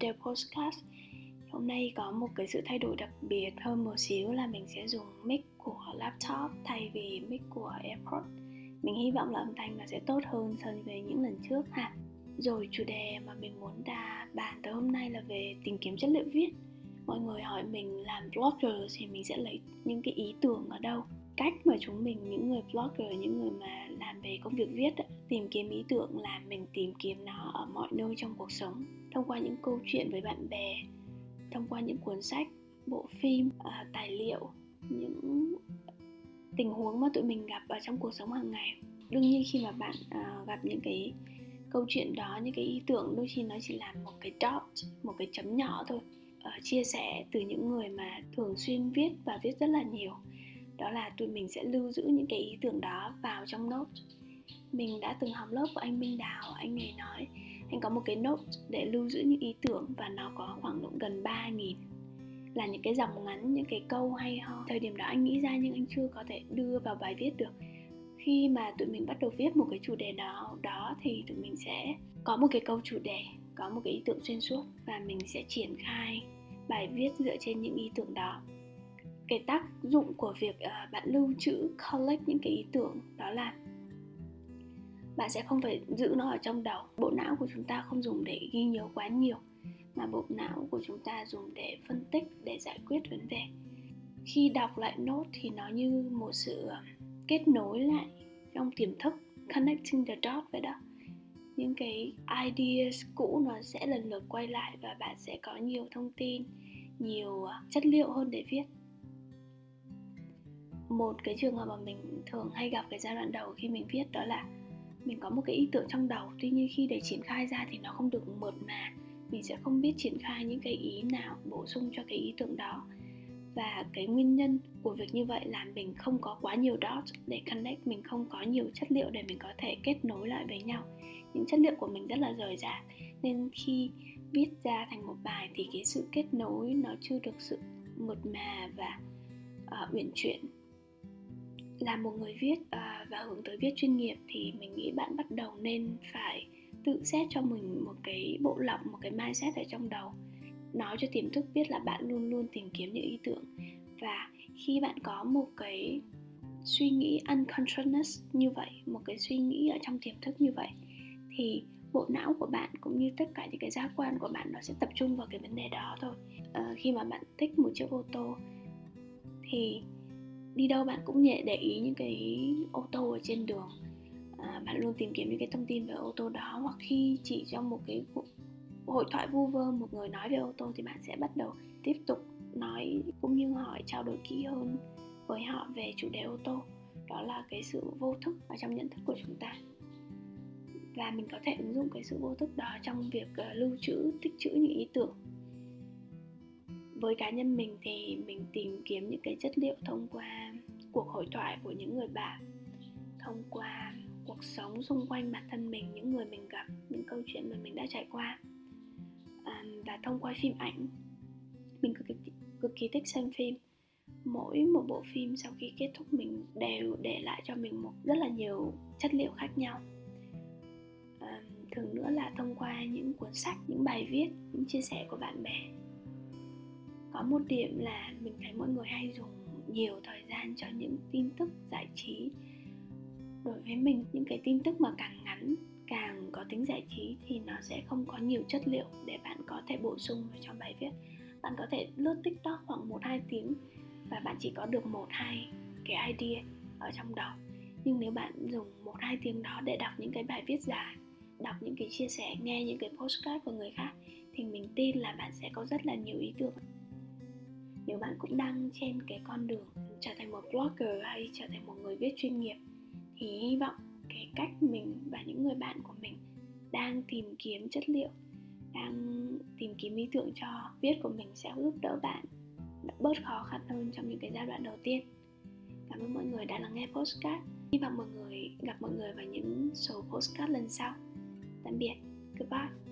The Podcast. Hôm nay có một cái sự thay đổi đặc biệt hơn một xíu là mình sẽ dùng mic của laptop thay vì mic của AirPods Mình hy vọng là âm thanh nó sẽ tốt hơn so với những lần trước ha. Rồi, chủ đề mà mình muốn đà bàn tới hôm nay là về tìm kiếm chất liệu viết. Mọi người hỏi mình làm blogger thì mình sẽ lấy những cái ý tưởng ở đâu? Cách mà chúng mình, những người blogger, những người mà làm về công việc viết tìm kiếm ý tưởng là mình tìm kiếm nó ở mọi nơi trong cuộc sống thông qua những câu chuyện với bạn bè thông qua những cuốn sách bộ phim à, tài liệu những tình huống mà tụi mình gặp ở trong cuộc sống hàng ngày. Đương nhiên khi mà bạn à, gặp những cái câu chuyện đó những cái ý tưởng đôi khi nó chỉ là một cái dot một cái chấm nhỏ thôi. À, chia sẻ từ những người mà thường xuyên viết và viết rất là nhiều. Đó là tụi mình sẽ lưu giữ những cái ý tưởng đó vào trong note mình đã từng học lớp của anh Minh Đào anh ấy nói anh có một cái note để lưu giữ những ý tưởng và nó có khoảng độ gần 3.000 là những cái dòng ngắn những cái câu hay ho. Thời điểm đó anh nghĩ ra nhưng anh chưa có thể đưa vào bài viết được. Khi mà tụi mình bắt đầu viết một cái chủ đề nào đó thì tụi mình sẽ có một cái câu chủ đề có một cái ý tưởng xuyên suốt và mình sẽ triển khai bài viết dựa trên những ý tưởng đó. Cái tác dụng của việc uh, bạn lưu trữ collect những cái ý tưởng đó là bạn sẽ không phải giữ nó ở trong đầu. Bộ não của chúng ta không dùng để ghi nhớ quá nhiều, mà bộ não của chúng ta dùng để phân tích, để giải quyết vấn đề. Khi đọc lại nốt thì nó như một sự ờ, kết nối lại trong tiềm thức, connecting the dots vậy đó. Những cái ideas cũ nó sẽ lần lượt quay lại và bạn sẽ có nhiều thông tin, nhiều ờ, chất liệu hơn để viết. Một cái trường hợp mà mình thường hay gặp cái giai đoạn đầu khi mình viết đó là mình có một cái ý tưởng trong đầu tuy nhiên khi để triển khai ra thì nó không được mượt mà. Mình sẽ không biết triển khai những cái ý nào bổ sung cho cái ý tưởng đó. Và cái nguyên nhân của việc như vậy là mình không có quá nhiều dots để connect mình không có nhiều chất liệu để mình có thể kết nối lại với nhau. Những chất liệu của mình rất là rời rạc nên khi viết ra thành một bài thì cái sự kết nối nó chưa được sự mượt mà và uh, uyển chuyển là một người viết uh, và hướng tới viết chuyên nghiệp thì mình nghĩ bạn bắt đầu nên phải tự xét cho mình một cái bộ lọc một cái mindset ở trong đầu. Nói cho tiềm thức biết là bạn luôn luôn tìm kiếm những ý tưởng. Và khi bạn có một cái suy nghĩ unconscious như vậy một cái suy nghĩ ở trong tiềm thức như vậy thì bộ não của bạn cũng như tất cả những cái giác quan của bạn nó sẽ tập trung vào cái vấn đề đó thôi. À, khi mà bạn thích một chiếc ô tô thì đi đâu bạn cũng nhẹ để ý những cái ô tô ở trên đường. À, bạn luôn tìm kiếm những cái thông tin về ô tô đó hoặc khi chỉ trong một cái hội thoại vu vơ một người nói về ô tô thì bạn sẽ bắt đầu tiếp tục nói cũng như hỏi trao đổi kỹ hơn với họ về chủ đề ô tô. Đó là cái sự vô thức ở trong nhận thức của chúng ta. Và mình có thể ứng dụng cái sự vô thức đó trong việc uh, lưu trữ tích trữ những ý tưởng với cá nhân mình thì mình tìm kiếm những cái chất liệu thông qua cuộc hội thoại của những người bạn thông qua cuộc sống xung quanh bản thân mình những người mình gặp những câu chuyện mà mình đã trải qua. À, và thông qua phim ảnh mình cực kỳ, cực kỳ thích xem phim. Mỗi một bộ phim sau khi kết thúc mình đều để lại cho mình một rất là nhiều chất liệu khác nhau. À, thường nữa là thông qua những cuốn sách những bài viết những chia sẻ của bạn bè có một điểm là mình thấy mọi người hay dùng nhiều thời gian cho những tin tức giải trí. Đối với mình, những cái tin tức mà càng ngắn, càng có tính giải trí thì nó sẽ không có nhiều chất liệu để bạn có thể bổ sung vào trong bài viết. Bạn có thể lướt tiktok khoảng một hai tiếng và bạn chỉ có được một, hai cái idea ở trong đầu nhưng nếu bạn dùng một, hai tiếng đó để đọc những cái bài viết dài, đọc những cái chia sẻ, nghe những cái postcard của người khác thì mình tin là bạn sẽ có rất là nhiều ý tưởng nếu bạn cũng đang trên cái con đường trở thành một blogger hay trở thành một người viết chuyên nghiệp, thì hy vọng cái cách mình và những người bạn của mình đang tìm kiếm chất liệu, đang tìm kiếm ý tưởng cho viết của mình sẽ giúp đỡ bạn bớt khó khăn hơn trong những cái giai đoạn đầu tiên. Cảm ơn mọi người đã lắng nghe postcard hy vọng mọi người gặp mọi người vào những số postcard lần sau. Tạm biệt. Goodbye.